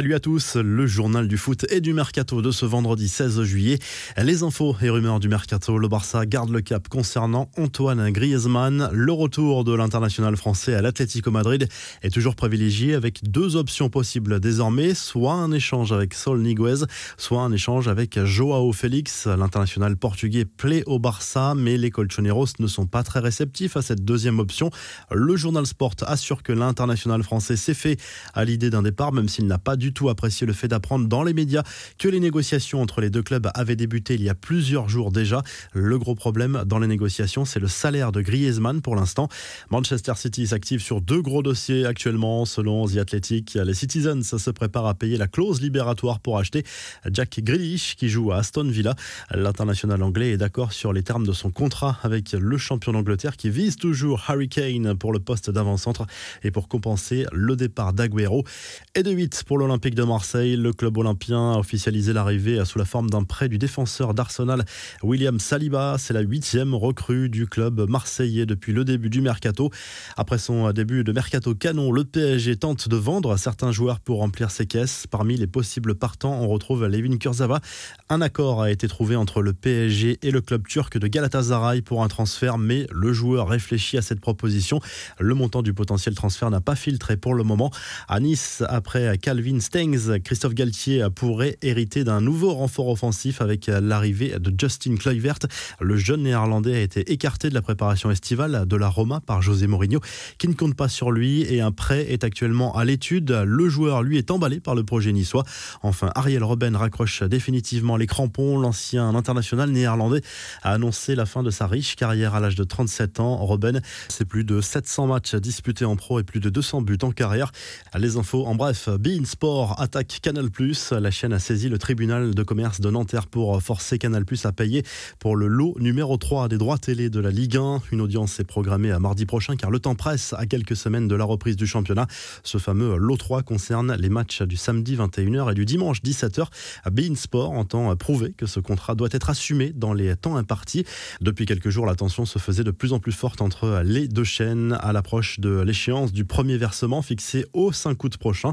Salut à tous, le journal du foot et du mercato de ce vendredi 16 juillet. Les infos et rumeurs du mercato, le Barça garde le cap concernant Antoine Griezmann. Le retour de l'international français à l'Atlético Madrid est toujours privilégié avec deux options possibles désormais, soit un échange avec Sol Niguez, soit un échange avec Joao Félix. L'international portugais plaît au Barça, mais les Colchoneros ne sont pas très réceptifs à cette deuxième option. Le journal Sport assure que l'international français s'est fait à l'idée d'un départ, même s'il n'a pas du tout apprécié le fait d'apprendre dans les médias que les négociations entre les deux clubs avaient débuté il y a plusieurs jours déjà. Le gros problème dans les négociations, c'est le salaire de Griezmann pour l'instant. Manchester City s'active sur deux gros dossiers actuellement. Selon The Athletic, les Citizens se préparent à payer la clause libératoire pour acheter Jack Grealish qui joue à Aston Villa. L'international anglais est d'accord sur les termes de son contrat avec le champion d'Angleterre qui vise toujours Harry Kane pour le poste d'avant-centre et pour compenser le départ d'Aguero. Et de 8 pour le Olympique de Marseille, le club olympien a officialisé l'arrivée sous la forme d'un prêt du défenseur d'Arsenal, William Saliba. C'est la huitième recrue du club marseillais depuis le début du mercato. Après son début de mercato canon, le PSG tente de vendre certains joueurs pour remplir ses caisses. Parmi les possibles partants, on retrouve Levin Kurzava. Un accord a été trouvé entre le PSG et le club turc de Galatasaray pour un transfert, mais le joueur réfléchit à cette proposition. Le montant du potentiel transfert n'a pas filtré pour le moment. À Nice, après Calvin Stengs, Christophe Galtier pourrait hériter d'un nouveau renfort offensif avec l'arrivée de Justin Kluivert. Le jeune néerlandais a été écarté de la préparation estivale de la Roma par José Mourinho, qui ne compte pas sur lui et un prêt est actuellement à l'étude. Le joueur, lui, est emballé par le projet niçois. Enfin, Ariel Robben raccroche définitivement les crampons. L'ancien international néerlandais a annoncé la fin de sa riche carrière à l'âge de 37 ans. Robben, c'est plus de 700 matchs disputés en pro et plus de 200 buts en carrière. Les infos en bref, Bein Sport attaque Canal+. La chaîne a saisi le tribunal de commerce de Nanterre pour forcer Canal+, à payer pour le lot numéro 3 des droits télé de la Ligue 1. Une audience est programmée à mardi prochain car le temps presse à quelques semaines de la reprise du championnat. Ce fameux lot 3 concerne les matchs du samedi 21h et du dimanche 17h. Bein Sport entend prouver que ce contrat doit être assumé dans les temps impartis. Depuis quelques jours, la tension se faisait de plus en plus forte entre les deux chaînes à l'approche de l'échéance du premier versement fixé au 5 août prochain.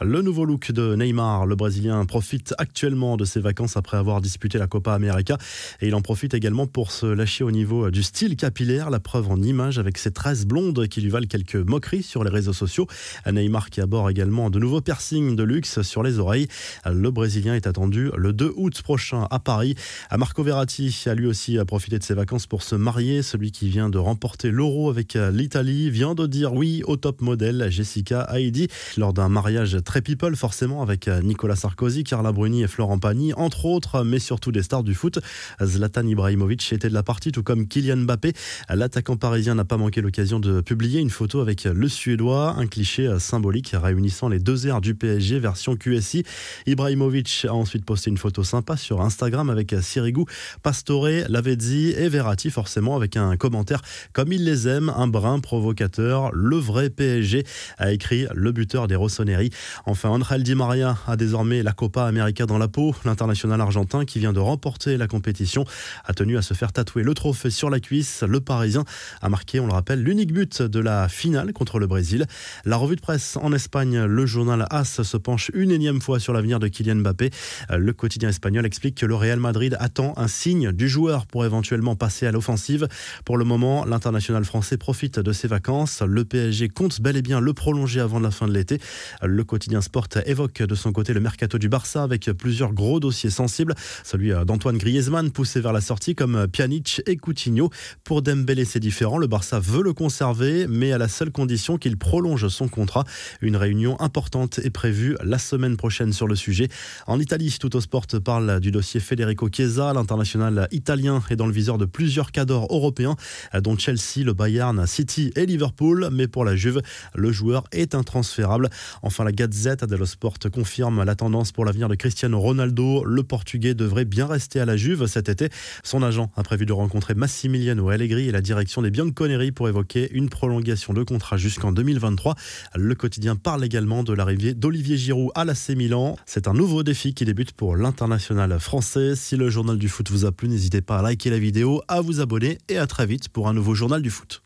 Le nouveau look de Neymar, le Brésilien, profite actuellement de ses vacances après avoir disputé la Copa América et il en profite également pour se lâcher au niveau du style capillaire, la preuve en image avec ses tresses blondes qui lui valent quelques moqueries sur les réseaux sociaux. Neymar qui aborde également de nouveaux piercings de luxe sur les oreilles. Le Brésilien est attendu le 2 août prochain à Paris. Marco Verratti a lui aussi profité de ses vacances pour se marier. Celui qui vient de remporter l'Euro avec l'Italie vient de dire oui au top modèle Jessica Haïdi lors d'un mariage très people forcément avec Nicolas Sarkozy, Carla Bruni et Florent Pagny entre autres, mais surtout des stars du foot. Zlatan Ibrahimovic était de la partie tout comme Kylian Mbappé. L'attaquant parisien n'a pas manqué l'occasion de publier une photo avec le Suédois, un cliché symbolique réunissant les deux airs du PSG version QSI. Ibrahimovic a ensuite posté une photo sympa sur Instagram avec Sirigu, Pastore, Lavezzi et Verratti forcément avec un commentaire comme il les aime, un brin provocateur. Le vrai PSG a écrit le buteur des Rossoneri. Enfin, Angel Di Maria a désormais la Copa América dans la peau. L'international argentin qui vient de remporter la compétition a tenu à se faire tatouer le trophée sur la cuisse. Le Parisien a marqué, on le rappelle, l'unique but de la finale contre le Brésil. La revue de presse en Espagne, le journal AS se penche une énième fois sur l'avenir de Kylian Mbappé. Le quotidien espagnol explique que le Real Madrid attend un signe du joueur pour éventuellement passer à l'offensive. Pour le moment, l'international français profite de ses vacances. Le PSG compte bel et bien le prolonger avant la fin de l'été. Le quotidien Sport évoque de son côté le mercato du Barça avec plusieurs gros dossiers sensibles. Celui d'Antoine Griezmann poussé vers la sortie comme Pjanic et Coutinho. Pour Dembélé, c'est différent. Le Barça veut le conserver, mais à la seule condition qu'il prolonge son contrat. Une réunion importante est prévue la semaine prochaine sur le sujet. En Italie, Tutto Sport parle du dossier Federico Chiesa. L'international italien est dans le viseur de plusieurs cadors européens, dont Chelsea, le Bayern, City et Liverpool. Mais pour la Juve, le joueur est intransférable. Enfin, la Gazette dello Sport confirme la tendance pour l'avenir de Cristiano Ronaldo. Le Portugais devrait bien rester à la Juve cet été. Son agent a prévu de rencontrer Massimiliano Allegri et la direction des Bianconeri pour évoquer une prolongation de contrat jusqu'en 2023. Le quotidien parle également de l'arrivée d'Olivier Giroud à l'AC Milan. C'est un nouveau défi qui débute pour l'international français. Si le journal du foot vous a plu, n'hésitez pas à liker la vidéo, à vous abonner et à très vite pour un nouveau journal du foot.